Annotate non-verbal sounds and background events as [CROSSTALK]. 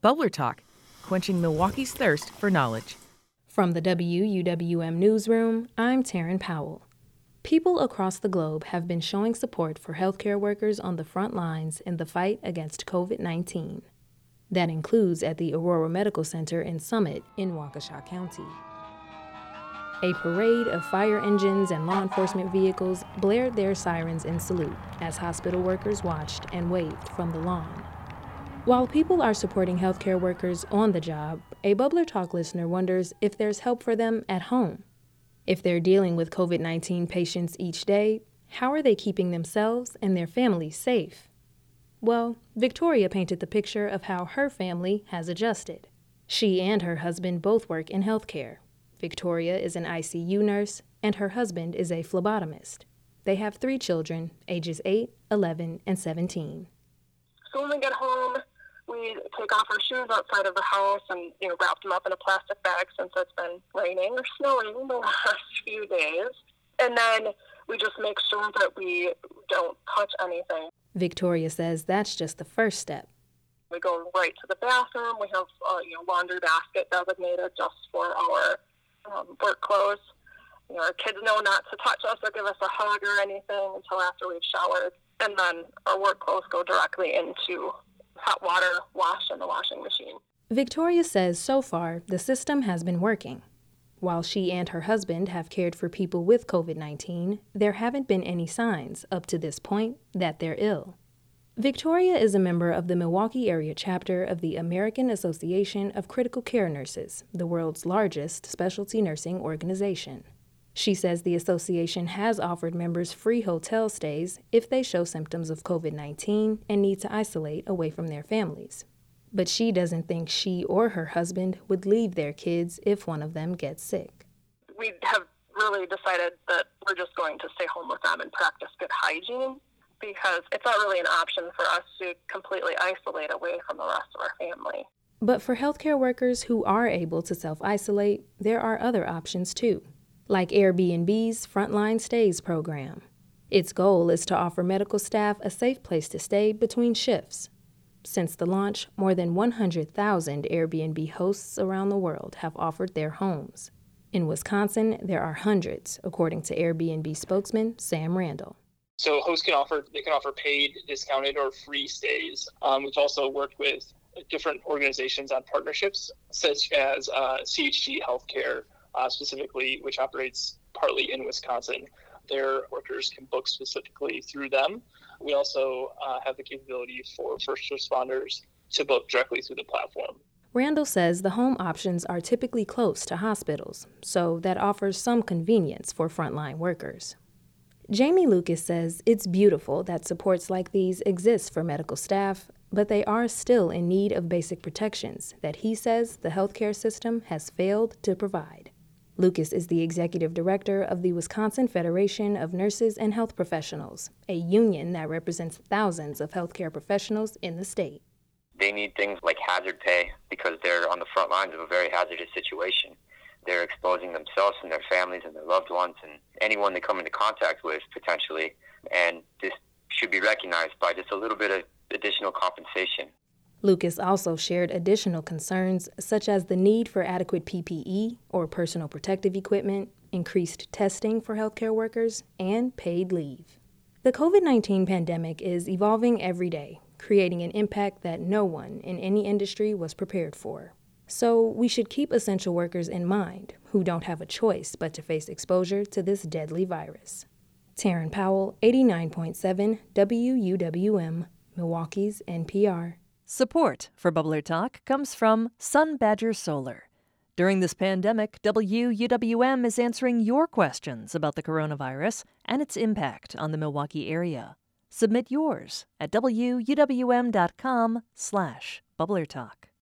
Bubbler Talk, quenching Milwaukee's thirst for knowledge. From the WUWM Newsroom, I'm Teran Powell. People across the globe have been showing support for healthcare workers on the front lines in the fight against COVID 19. That includes at the Aurora Medical Center in Summit in Waukesha County. A parade of fire engines and law enforcement vehicles blared their sirens in salute as hospital workers watched and waved from the lawn. While people are supporting healthcare workers on the job, a Bubbler Talk listener wonders if there's help for them at home. If they're dealing with COVID 19 patients each day, how are they keeping themselves and their families safe? Well, Victoria painted the picture of how her family has adjusted. She and her husband both work in healthcare, Victoria is an ICU nurse, and her husband is a phlebotomist. They have three children, ages 8, 11, and 17. So when we get home, take off our shoes outside of the house and you know wrap them up in a plastic bag since it's been raining or snowing the [LAUGHS] last few days. And then we just make sure that we don't touch anything. Victoria says that's just the first step. We go right to the bathroom. We have a uh, you know laundry basket designated just for our um, work clothes. You know, our kids know not to touch us or give us a hug or anything until after we've showered. And then our work clothes go directly into hot water wash in the washing machine. Victoria says so far the system has been working. While she and her husband have cared for people with COVID 19, there haven't been any signs up to this point that they're ill. Victoria is a member of the Milwaukee area chapter of the American Association of Critical Care Nurses, the world's largest specialty nursing organization. She says the association has offered members free hotel stays if they show symptoms of COVID 19 and need to isolate away from their families. But she doesn't think she or her husband would leave their kids if one of them gets sick. We have really decided that we're just going to stay home with them and practice good hygiene because it's not really an option for us to completely isolate away from the rest of our family. But for healthcare workers who are able to self isolate, there are other options too, like Airbnb's Frontline Stays program. Its goal is to offer medical staff a safe place to stay between shifts. Since the launch, more than 100,000 Airbnb hosts around the world have offered their homes. In Wisconsin, there are hundreds, according to Airbnb spokesman Sam Randall. So hosts can offer they can offer paid, discounted, or free stays. Um, we've also worked with different organizations on partnerships, such as uh, CHG Healthcare, uh, specifically, which operates partly in Wisconsin. Their workers can book specifically through them. We also uh, have the capability for first responders to book directly through the platform. Randall says the home options are typically close to hospitals, so that offers some convenience for frontline workers. Jamie Lucas says it's beautiful that supports like these exist for medical staff, but they are still in need of basic protections that he says the healthcare system has failed to provide. Lucas is the executive director of the Wisconsin Federation of Nurses and Health Professionals, a union that represents thousands of healthcare professionals in the state. They need things like hazard pay because they're on the front lines of a very hazardous situation they're exposing themselves and their families and their loved ones and anyone they come into contact with potentially. And this should be recognized by just a little bit of additional compensation. Lucas also shared additional concerns, such as the need for adequate PPE or personal protective equipment, increased testing for healthcare workers, and paid leave. The COVID 19 pandemic is evolving every day, creating an impact that no one in any industry was prepared for. So we should keep essential workers in mind who don't have a choice but to face exposure to this deadly virus. Teran Powell, 89.7 WUWM, Milwaukee's NPR. Support for Bubbler Talk comes from Sun Badger Solar. During this pandemic, WUWM is answering your questions about the coronavirus and its impact on the Milwaukee area. Submit yours at wuwm.com slash bubblertalk.